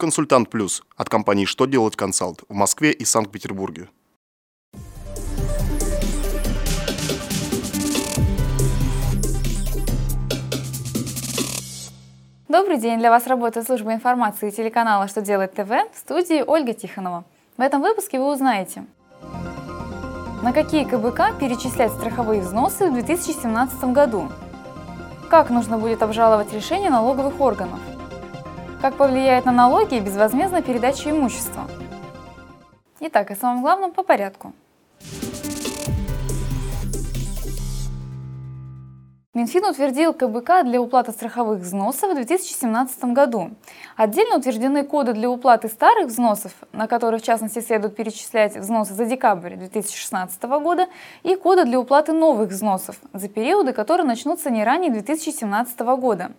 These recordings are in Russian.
Консультант Плюс от компании «Что делать консалт» в Москве и Санкт-Петербурге. Добрый день! Для вас работает служба информации телеканала «Что делает ТВ» в студии Ольга Тихонова. В этом выпуске вы узнаете, на какие КБК перечислять страховые взносы в 2017 году, как нужно будет обжаловать решение налоговых органов – как повлияет на налоги и безвозмездная передача имущества? Итак, о самом главном по порядку. Минфин утвердил КБК для уплаты страховых взносов в 2017 году. Отдельно утверждены коды для уплаты старых взносов, на которые в частности следует перечислять взносы за декабрь 2016 года, и коды для уплаты новых взносов за периоды, которые начнутся не ранее 2017 года.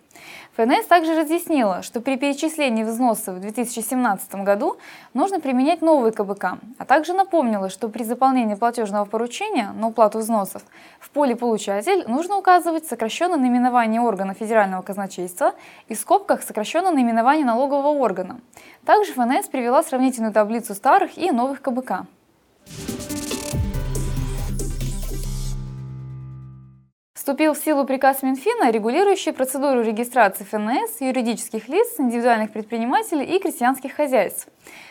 ФНС также разъяснила, что при перечислении взносов в 2017 году нужно применять новый КБК, а также напомнила, что при заполнении платежного поручения на уплату взносов в поле «Получатель» нужно указывать сокращенное наименование органа федерального казначейства и в скобках сокращенное наименование налогового органа. Также ФНС привела сравнительную таблицу старых и новых КБК. Вступил в силу приказ Минфина, регулирующий процедуру регистрации ФНС юридических лиц, индивидуальных предпринимателей и крестьянских хозяйств.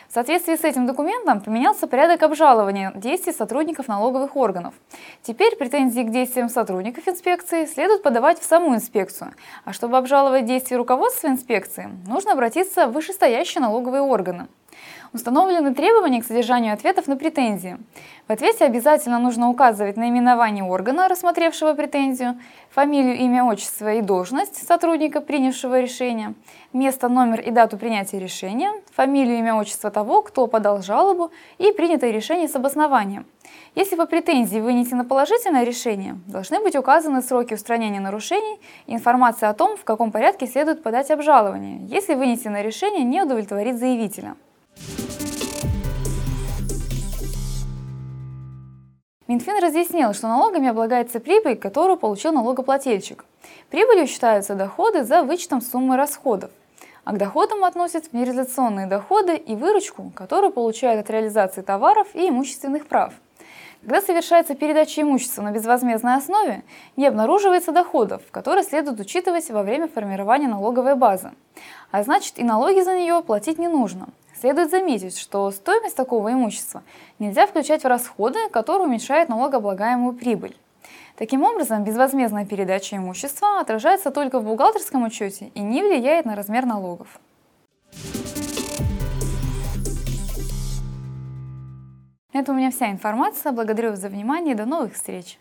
В соответствии с этим документом поменялся порядок обжалования действий сотрудников налоговых органов. Теперь претензии к действиям сотрудников инспекции следует подавать в саму инспекцию, а чтобы обжаловать действия руководства инспекции, нужно обратиться в вышестоящие налоговые органы. Установлены требования к содержанию ответов на претензии. В ответе обязательно нужно указывать наименование органа, рассмотревшего претензию, фамилию, имя, отчество и должность сотрудника, принявшего решение, место, номер и дату принятия решения, фамилию, имя, отчество того, кто подал жалобу и принятое решение с обоснованием. Если по претензии вынесено положительное решение, должны быть указаны сроки устранения нарушений и информация о том, в каком порядке следует подать обжалование, если вынесенное решение не удовлетворит заявителя. Минфин разъяснил, что налогами облагается прибыль, которую получил налогоплательщик. Прибылью считаются доходы за вычетом суммы расходов. А к доходам относятся нереализационные доходы и выручку, которую получают от реализации товаров и имущественных прав. Когда совершается передача имущества на безвозмездной основе, не обнаруживается доходов, которые следует учитывать во время формирования налоговой базы. А значит и налоги за нее платить не нужно – Следует заметить, что стоимость такого имущества нельзя включать в расходы, которые уменьшают налогооблагаемую прибыль. Таким образом, безвозмездная передача имущества отражается только в бухгалтерском учете и не влияет на размер налогов. Это у меня вся информация. Благодарю вас за внимание до новых встреч!